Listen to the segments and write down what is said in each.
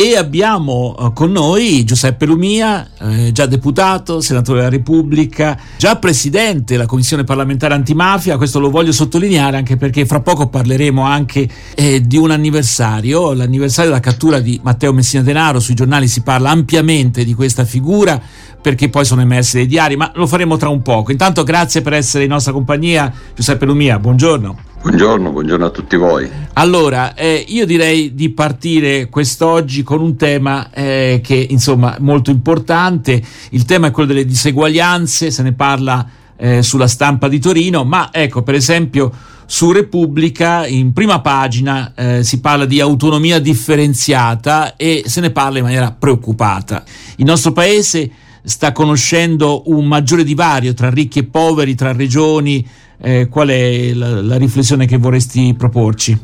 e abbiamo eh, con noi Giuseppe Lumia, eh, già deputato, senatore della Repubblica, già presidente della Commissione parlamentare antimafia, questo lo voglio sottolineare anche perché fra poco parleremo anche eh, di un anniversario, l'anniversario della cattura di Matteo Messina Denaro, sui giornali si parla ampiamente di questa figura perché poi sono emersi dei diari, ma lo faremo tra un poco. Intanto grazie per essere in nostra compagnia, Giuseppe Lumia, buongiorno. Buongiorno, buongiorno a tutti voi. Allora, eh, io direi di partire quest'oggi con un tema eh, che insomma è molto importante. Il tema è quello delle diseguaglianze, se ne parla eh, sulla stampa di Torino, ma ecco, per esempio, su Repubblica in prima pagina eh, si parla di autonomia differenziata e se ne parla in maniera preoccupata. Il nostro paese sta conoscendo un maggiore divario tra ricchi e poveri, tra regioni eh, qual è la, la riflessione che vorresti proporci?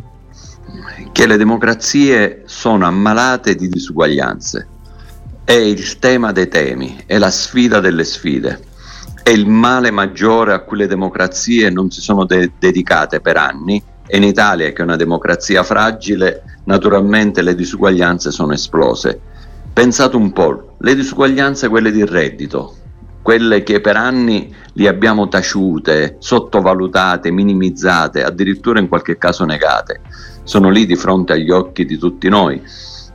Che le democrazie sono ammalate di disuguaglianze. È il tema dei temi, è la sfida delle sfide. È il male maggiore a cui le democrazie non si sono de- dedicate per anni e in Italia, che è una democrazia fragile, naturalmente le disuguaglianze sono esplose. Pensate un po', le disuguaglianze quelle di reddito, quelle che per anni li abbiamo taciute, sottovalutate, minimizzate, addirittura in qualche caso negate. Sono lì di fronte agli occhi di tutti noi.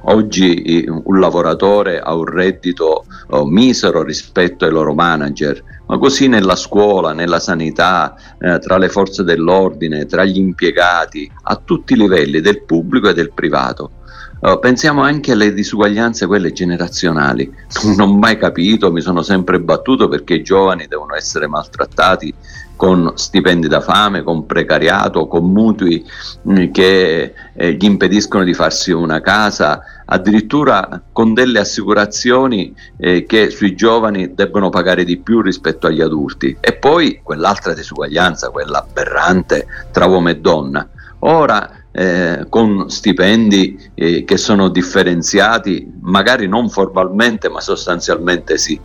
Oggi un lavoratore ha un reddito oh, misero rispetto ai loro manager, ma così nella scuola, nella sanità, eh, tra le forze dell'ordine, tra gli impiegati, a tutti i livelli del pubblico e del privato. Uh, pensiamo anche alle disuguaglianze, quelle generazionali. Non ho mai capito, mi sono sempre battuto perché i giovani devono essere maltrattati con stipendi da fame, con precariato, con mutui mm, che eh, gli impediscono di farsi una casa, addirittura con delle assicurazioni eh, che sui giovani debbono pagare di più rispetto agli adulti. E poi quell'altra disuguaglianza, quella aberrante tra uomo e donna. Ora eh, con stipendi eh, che sono differenziati, magari non formalmente, ma sostanzialmente sì.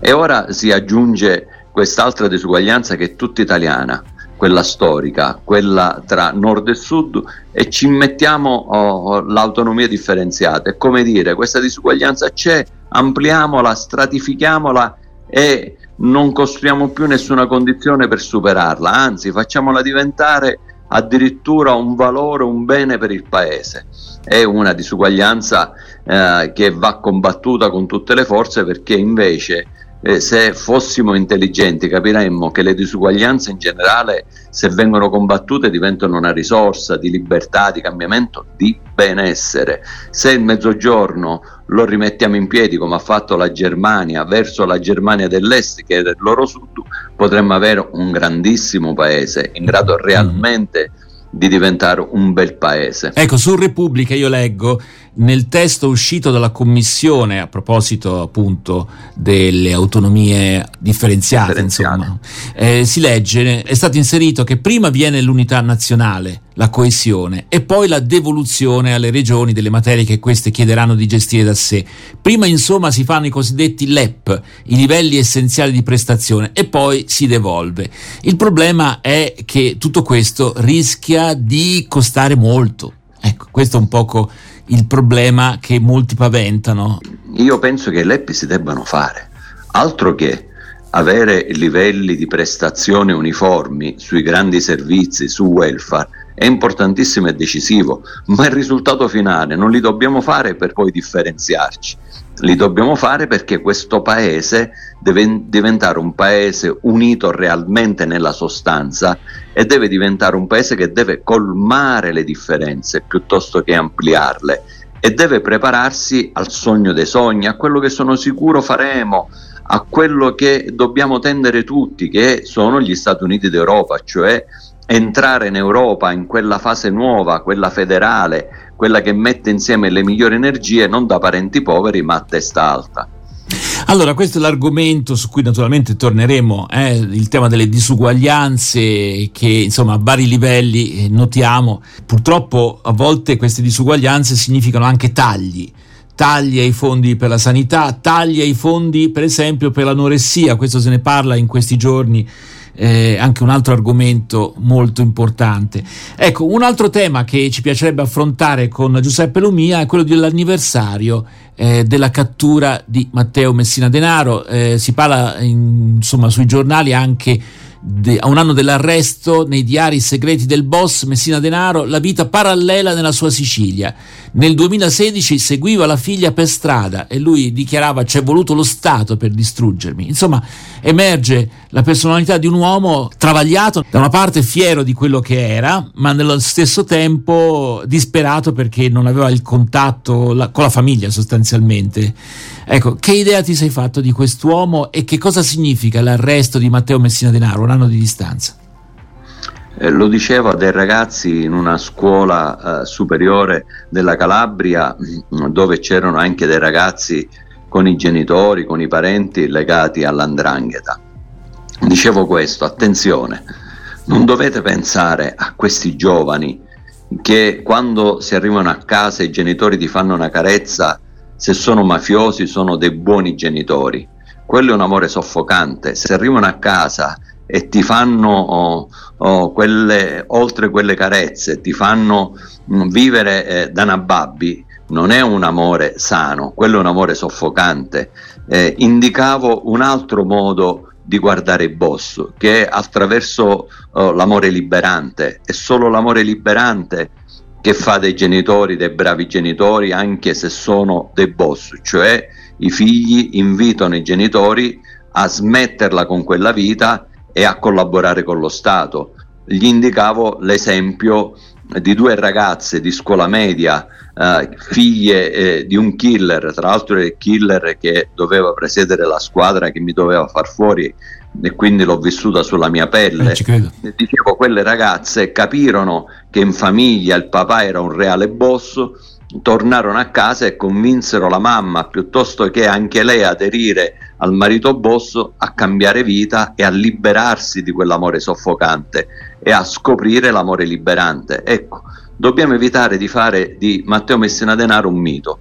E ora si aggiunge quest'altra disuguaglianza che è tutta italiana, quella storica, quella tra nord e sud, e ci mettiamo oh, l'autonomia differenziata. È come dire, questa disuguaglianza c'è, ampliamola, stratifichiamola e non costruiamo più nessuna condizione per superarla, anzi facciamola diventare addirittura un valore, un bene per il paese. È una disuguaglianza eh, che va combattuta con tutte le forze perché invece eh, se fossimo intelligenti capiremmo che le disuguaglianze in generale, se vengono combattute, diventano una risorsa di libertà, di cambiamento, di benessere. Se il mezzogiorno lo rimettiamo in piedi come ha fatto la Germania verso la Germania dell'est che è del loro sud, potremmo avere un grandissimo paese in grado mm-hmm. realmente di diventare un bel paese. Ecco, su Repubblica io leggo nel testo uscito dalla Commissione a proposito appunto delle autonomie differenziate, differenziate. Eh, si legge, è stato inserito che prima viene l'unità nazionale, la coesione e poi la devoluzione alle regioni delle materie che queste chiederanno di gestire da sé. Prima insomma si fanno i cosiddetti LEP, i livelli essenziali di prestazione e poi si devolve. Il problema è che tutto questo rischia di costare molto. Ecco, questo è un poco il problema che molti paventano? Io penso che le EPI si debbano fare, altro che avere livelli di prestazione uniformi sui grandi servizi, su welfare, è importantissimo e decisivo, ma il risultato finale non li dobbiamo fare per poi differenziarci, li dobbiamo fare perché questo paese deve diventare un paese unito realmente nella sostanza e deve diventare un paese che deve colmare le differenze piuttosto che ampliarle e deve prepararsi al sogno dei sogni, a quello che sono sicuro faremo, a quello che dobbiamo tendere tutti, che sono gli Stati Uniti d'Europa, cioè entrare in Europa in quella fase nuova, quella federale, quella che mette insieme le migliori energie non da parenti poveri ma a testa alta. Allora, questo è l'argomento su cui naturalmente torneremo, eh, il tema delle disuguaglianze che insomma a vari livelli eh, notiamo. Purtroppo a volte queste disuguaglianze significano anche tagli tagli ai fondi per la sanità, tagli ai fondi per esempio per l'anoressia, questo se ne parla in questi giorni eh, anche un altro argomento molto importante. Ecco, un altro tema che ci piacerebbe affrontare con Giuseppe Lumia è quello dell'anniversario eh, della cattura di Matteo Messina Denaro. Eh, si parla in, insomma sui giornali anche de, a un anno dell'arresto nei diari segreti del boss Messina Denaro la vita parallela nella sua Sicilia. Nel 2016 seguiva la figlia per strada e lui dichiarava c'è voluto lo Stato per distruggermi. Insomma, emerge la personalità di un uomo travagliato, da una parte fiero di quello che era, ma nello stesso tempo disperato perché non aveva il contatto la, con la famiglia sostanzialmente. Ecco, che idea ti sei fatto di quest'uomo e che cosa significa l'arresto di Matteo Messina Denaro, un anno di distanza? Eh, lo dicevo a dei ragazzi in una scuola eh, superiore della Calabria mm, dove c'erano anche dei ragazzi con i genitori, con i parenti legati all'andrangheta. Dicevo questo, attenzione, non dovete pensare a questi giovani che quando si arrivano a casa i genitori ti fanno una carezza se sono mafiosi sono dei buoni genitori. Quello è un amore soffocante. Se arrivano a casa e ti fanno oh, oh, quelle, oltre quelle carezze, ti fanno mh, mm, vivere eh, da nababbi, non è un amore sano, quello è un amore soffocante. Eh, indicavo un altro modo di guardare il boss, che è attraverso oh, l'amore liberante. È solo l'amore liberante che fa dei genitori, dei bravi genitori, anche se sono dei boss, cioè i figli invitano i genitori a smetterla con quella vita e a collaborare con lo Stato. Gli indicavo l'esempio di due ragazze di scuola media, eh, figlie eh, di un killer, tra l'altro il killer che doveva presiedere la squadra che mi doveva far fuori e quindi l'ho vissuta sulla mia pelle. Eh, Dicevo, quelle ragazze capirono che in famiglia il papà era un reale boss, tornarono a casa e convinsero la mamma, piuttosto che anche lei aderire al marito boss, a cambiare vita e a liberarsi di quell'amore soffocante e a scoprire l'amore liberante. Ecco, dobbiamo evitare di fare di Matteo Messina Denaro un mito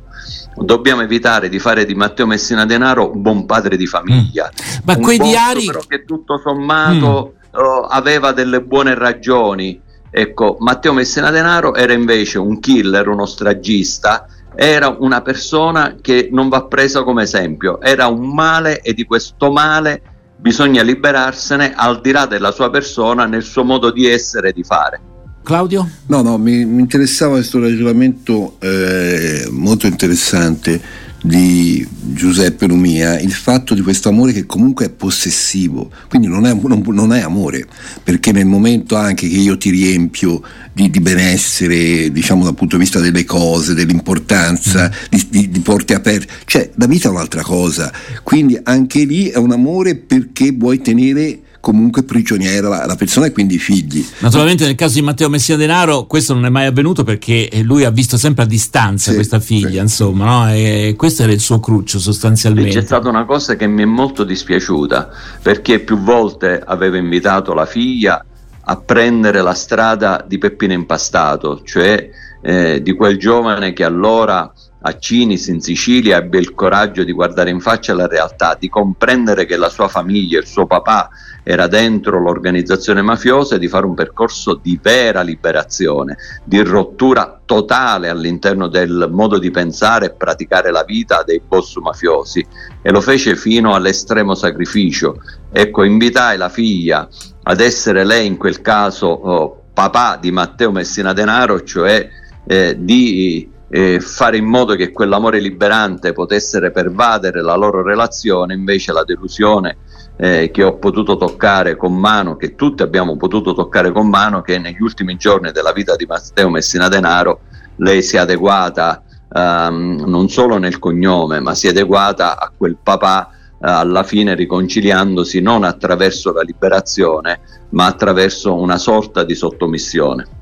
dobbiamo evitare di fare di Matteo Messina Denaro un buon padre di famiglia. Mm. Ma un quei diari però che tutto sommato mm. uh, aveva delle buone ragioni. Ecco, Matteo Messina Denaro era invece un killer, uno stragista, era una persona che non va presa come esempio, era un male e di questo male bisogna liberarsene al di là della sua persona nel suo modo di essere e di fare. Claudio? No, no, mi, mi interessava questo ragionamento eh, molto interessante di Giuseppe Lumia il fatto di questo amore che comunque è possessivo, quindi non è, non, non è amore, perché nel momento anche che io ti riempio di, di, benessere, diciamo dal punto di vista delle cose, dell'importanza, mm. di, di, di porte aperte, cioè la vita è un'altra cosa, quindi anche lì è un amore perché vuoi tenere comunque prigioniera la, la, persona e quindi i figli. Naturalmente nel caso di Matteo Messia Denaro questo non è mai avvenuto perché lui ha visto sempre a distanza sì, questa figlia, sì. insomma, no? e questo era il suo cruccio sostanzialmente. C'è stata una cosa che mi è molto dispiaciuta perché più volte aveva invitato la figlia a prendere la strada di Peppino Impastato, cioè eh, di quel giovane che allora a Cinis in Sicilia ebbe il coraggio di guardare in faccia la realtà, di comprendere che la sua famiglia, il suo papà era dentro l'organizzazione mafiosa e di fare un percorso di vera liberazione, di rottura totale all'interno del modo di pensare e praticare la vita dei boss mafiosi e lo fece fino all'estremo sacrificio. Ecco, invitai la figlia ad essere lei in quel caso oh, papà di Matteo Messina Denaro, cioè eh, di eh, fare in modo che quell'amore liberante potesse pervadere la loro relazione, invece la delusione eh, che ho potuto toccare con mano, che tutti abbiamo potuto toccare con mano, che negli ultimi giorni della vita di Matteo Messina Denaro lei si è adeguata ehm, non solo nel cognome, ma si è adeguata a quel papà eh, alla fine riconciliandosi non attraverso la liberazione, ma attraverso una sorta di sottomissione.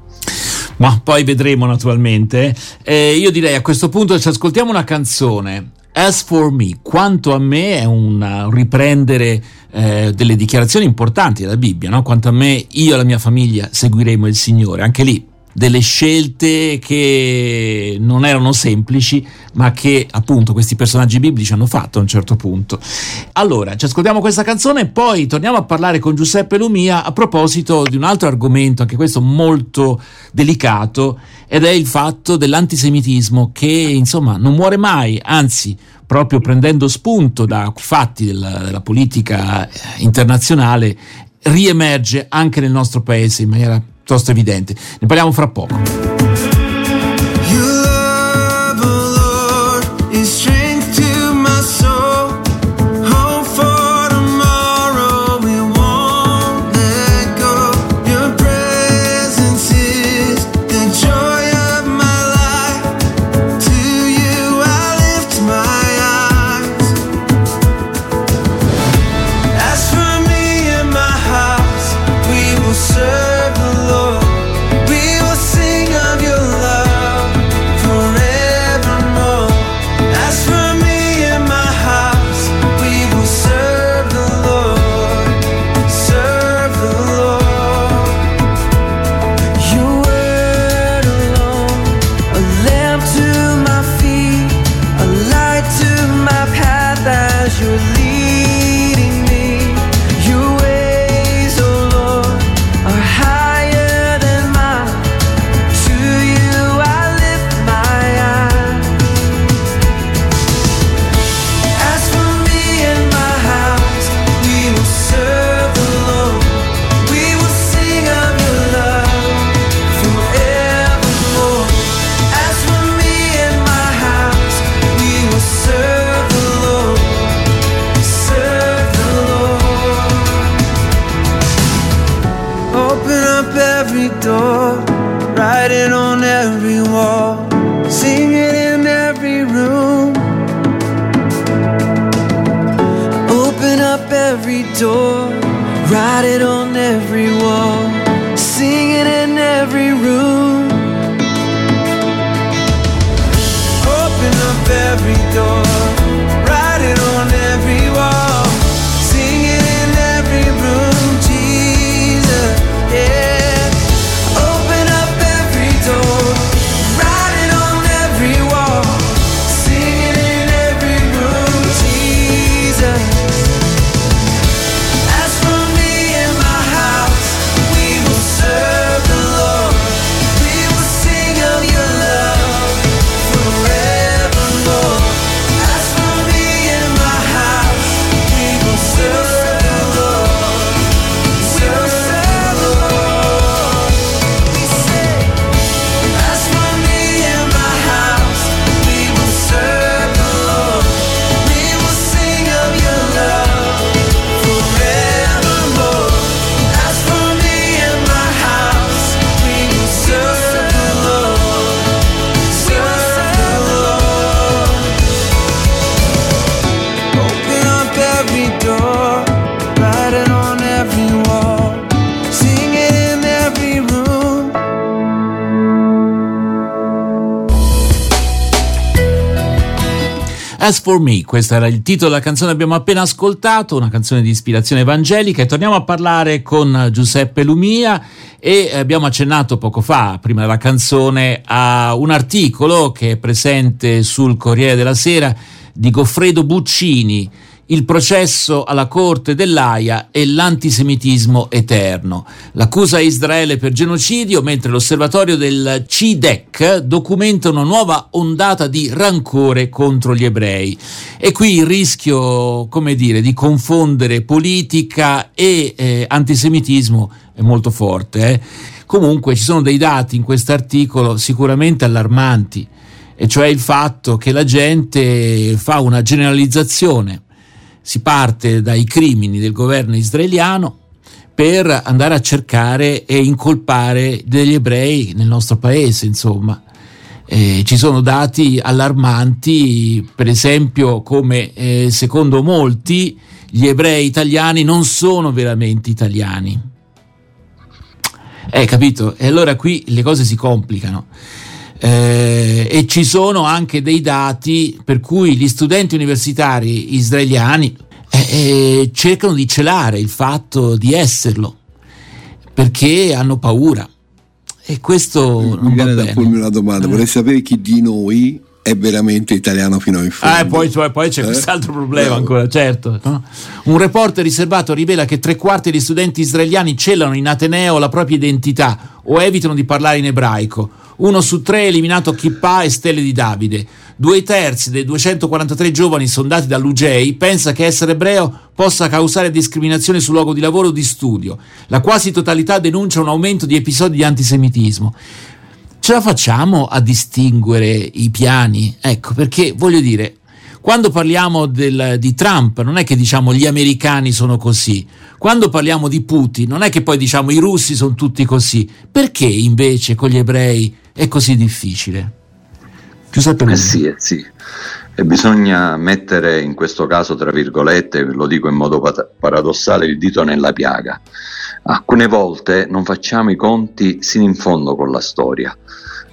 Ma poi vedremo naturalmente. Eh, io direi a questo punto ci ascoltiamo una canzone. As for me, quanto a me è un riprendere eh, delle dichiarazioni importanti della Bibbia, no? quanto a me io e la mia famiglia seguiremo il Signore, anche lì delle scelte che non erano semplici, ma che appunto questi personaggi biblici hanno fatto a un certo punto. Allora, ci ascoltiamo questa canzone e poi torniamo a parlare con Giuseppe Lumia a proposito di un altro argomento, anche questo molto delicato, ed è il fatto dell'antisemitismo che insomma non muore mai, anzi proprio prendendo spunto da fatti della, della politica internazionale riemerge anche nel nostro paese in maniera piuttosto evidente. Ne parliamo fra poco. As for Me, questo era il titolo della canzone che abbiamo appena ascoltato, una canzone di ispirazione evangelica. E torniamo a parlare con Giuseppe Lumia e abbiamo accennato poco fa, prima della canzone, a un articolo che è presente sul Corriere della Sera di Goffredo Buccini il processo alla corte dell'AIA e l'antisemitismo eterno. L'accusa a Israele per genocidio, mentre l'osservatorio del CIDEC documenta una nuova ondata di rancore contro gli ebrei. E qui il rischio, come dire, di confondere politica e eh, antisemitismo è molto forte. Eh? Comunque ci sono dei dati in questo articolo sicuramente allarmanti, e cioè il fatto che la gente fa una generalizzazione si parte dai crimini del governo israeliano per andare a cercare e incolpare degli ebrei nel nostro paese, insomma. Eh, ci sono dati allarmanti, per esempio come eh, secondo molti gli ebrei italiani non sono veramente italiani. Eh, capito? E allora qui le cose si complicano eh, e ci sono anche dei dati per cui gli studenti universitari israeliani eh, eh, cercano di celare il fatto di esserlo perché hanno paura E questo mi non viene va da bene. pormi una domanda, Eh. vorrei sapere chi di noi è veramente italiano fino in fondo. Ah, poi, poi- poi c'è Eh? quest'altro problema Bravo. ancora, certo. no? Un report riservato rivela che tre quarti degli studenti israeliani celano in Ateneo la propria identità o evitano di parlare in ebraico. Uno su tre ha eliminato kippah e stelle di Davide. Due terzi dei 243 giovani sondati dall'UGEI pensa che essere ebreo possa causare discriminazione sul luogo di lavoro o di studio. La quasi totalità denuncia un aumento di episodi di antisemitismo. Ce la facciamo a distinguere i piani? Ecco, perché voglio dire, quando parliamo del- di Trump non è che diciamo gli americani sono così, quando parliamo di Putin non è che poi diciamo i russi sono tutti così, perché invece con gli ebrei è così difficile? Giuseppe Eh sì, eh sì. E bisogna mettere in questo caso, tra virgolette, lo dico in modo paradossale, il dito nella piaga. Alcune volte non facciamo i conti sino in fondo con la storia.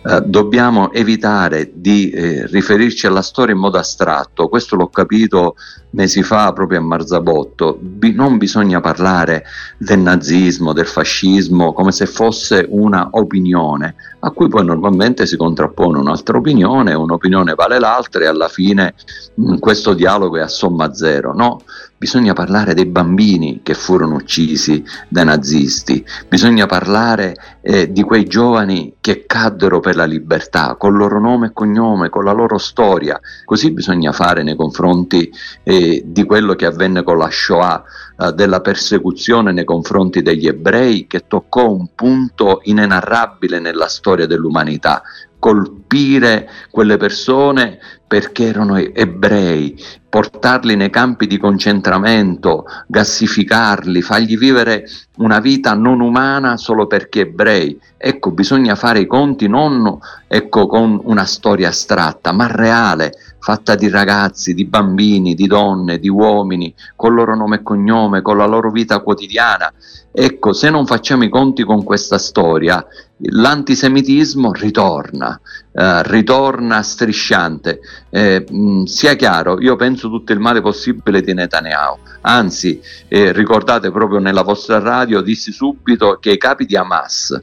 Eh, dobbiamo evitare di eh, riferirci alla storia in modo astratto, questo l'ho capito mesi fa proprio a Marzabotto, Bi- non bisogna parlare del nazismo, del fascismo come se fosse una opinione, a cui poi normalmente si contrappone un'altra opinione, un'opinione vale l'altra e alla fine mh, questo dialogo è a somma zero. No, bisogna parlare dei bambini che furono uccisi dai nazisti, bisogna parlare eh, di quei giovani che caddero per la libertà, col loro nome e cognome, con la loro storia. Così bisogna fare nei confronti eh, di quello che avvenne con la Shoah, eh, della persecuzione nei confronti degli ebrei che toccò un punto inenarrabile nella storia dell'umanità. Colpire quelle persone perché erano ebrei, portarli nei campi di concentramento, gassificarli, fargli vivere una vita non umana solo perché ebrei. Ecco, bisogna fare i conti non ecco, con una storia astratta, ma reale, fatta di ragazzi, di bambini, di donne, di uomini, con il loro nome e cognome, con la loro vita quotidiana. Ecco, se non facciamo i conti con questa storia, l'antisemitismo ritorna, eh, ritorna strisciante. Eh, mh, sia chiaro, io penso tutto il male possibile di Netanyahu, anzi, eh, ricordate proprio nella vostra radio, dissi subito che i capi di Hamas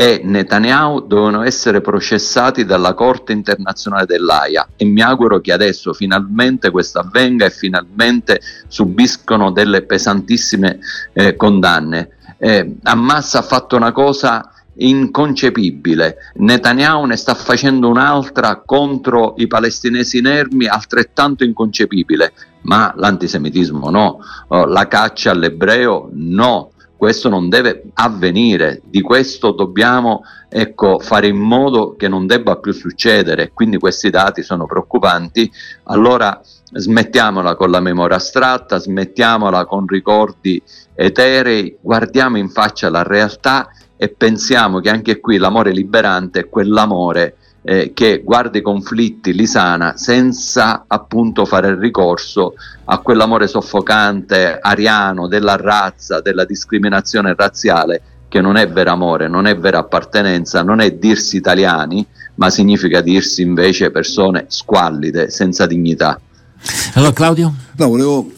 e Netanyahu devono essere processati dalla Corte internazionale dell'AIA e mi auguro che adesso finalmente questo avvenga e finalmente subiscono delle pesantissime eh, condanne. Eh, Hamas ha fatto una cosa inconcepibile, Netanyahu ne sta facendo un'altra contro i palestinesi inermi altrettanto inconcepibile, ma l'antisemitismo no, Oh, la caccia all'ebreo no, questo non deve avvenire, di questo dobbiamo ecco, fare in modo che non debba più succedere, quindi questi dati sono preoccupanti, allora smettiamola con la memoria astratta, smettiamola con ricordi eterei, guardiamo in faccia la realtà e pensiamo che anche qui l'amore liberante è quell'amore eh, che guarda i conflitti, li sana senza appunto fare ricorso a quell'amore soffocante, ariano, della razza, della discriminazione razziale, che non è vero amore, non è vera appartenenza, non è dirsi italiani, ma significa dirsi invece persone squallide, senza dignità. Allora Claudio? No, volevo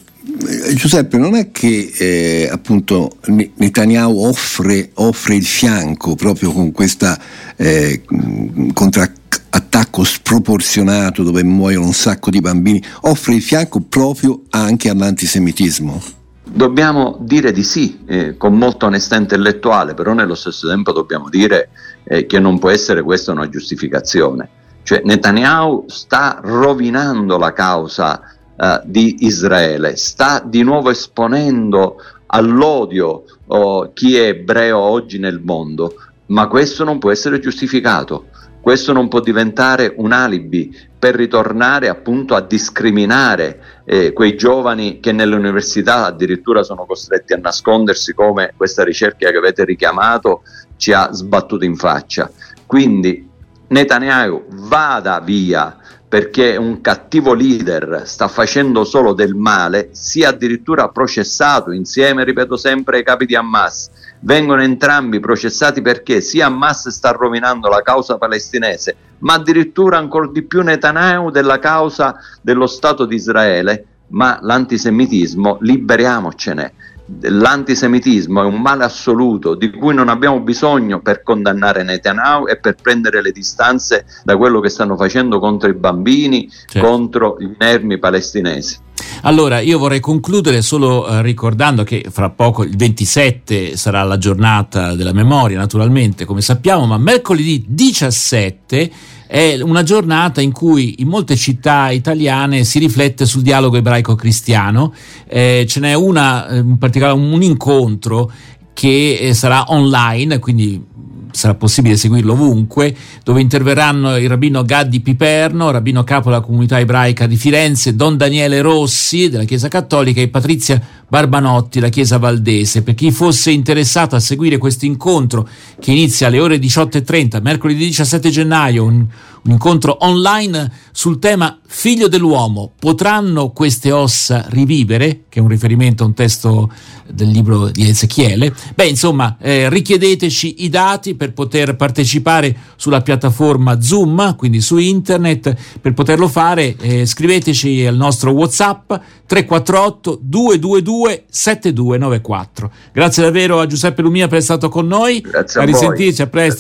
Giuseppe, non è che eh, appunto Ne- Netanyahu offre, offre il fianco proprio con questo eh, contrattacco sproporzionato dove muoiono un sacco di bambini, offre il fianco proprio anche all'antisemitismo? Dobbiamo dire di sì, eh, con molta onestà intellettuale, però nello stesso tempo dobbiamo dire eh, che non può essere questa una giustificazione. Cioè Netanyahu sta rovinando la causa eh, di Israele, sta di nuovo esponendo all'odio oh, chi è ebreo oggi nel mondo, ma questo non può essere giustificato. Questo non può diventare un alibi per ritornare appunto a discriminare eh, quei giovani che nelle università addirittura sono costretti a nascondersi come questa ricerca che avete richiamato ci ha sbattuto in faccia. Quindi Netanyahu vada via perché un cattivo leader sta facendo solo del male, sia addirittura processato insieme, ripeto sempre, ai capi di Hamas. Vengono entrambi processati perché sia Hamas sta rovinando la causa palestinese, ma addirittura ancora di più Netanyahu della causa dello Stato di Israele. Ma l'antisemitismo liberiamocene. L'antisemitismo è un male assoluto di cui non abbiamo bisogno per condannare Netanyahu e per prendere le distanze da quello che stanno facendo contro i bambini, certo. contro i inermi palestinesi. Allora, io vorrei concludere solo eh, ricordando che fra poco il 27 sarà la giornata della memoria, naturalmente, come sappiamo, ma mercoledì 17 è una giornata in cui in molte città italiane si riflette sul dialogo ebraico-cristiano. Eh, ce n'è una, eh, in particolare un incontro che eh, sarà online, quindi sarà possibile seguirlo ovunque, dove interverranno il rabbino Gaddi Piperno, rabbino capo della comunità ebraica di Firenze, Don Daniele Rossi della Chiesa Cattolica e Patrizia Barbanotti, la Chiesa Valdese. Per chi fosse interessato a seguire questo incontro che inizia alle ore 18.30, mercoledì 17 gennaio, un, un incontro online sul tema Figlio dell'uomo, potranno queste ossa rivivere? Che è un riferimento a un testo del libro di Ezechiele. Beh, insomma, eh, richiedeteci i dati per poter partecipare sulla piattaforma Zoom, quindi su internet. Per poterlo fare, eh, scriveteci al nostro WhatsApp 348 222 7294. Grazie davvero a Giuseppe Lumia per essere stato con noi. Grazie a, a risentirci, a presto.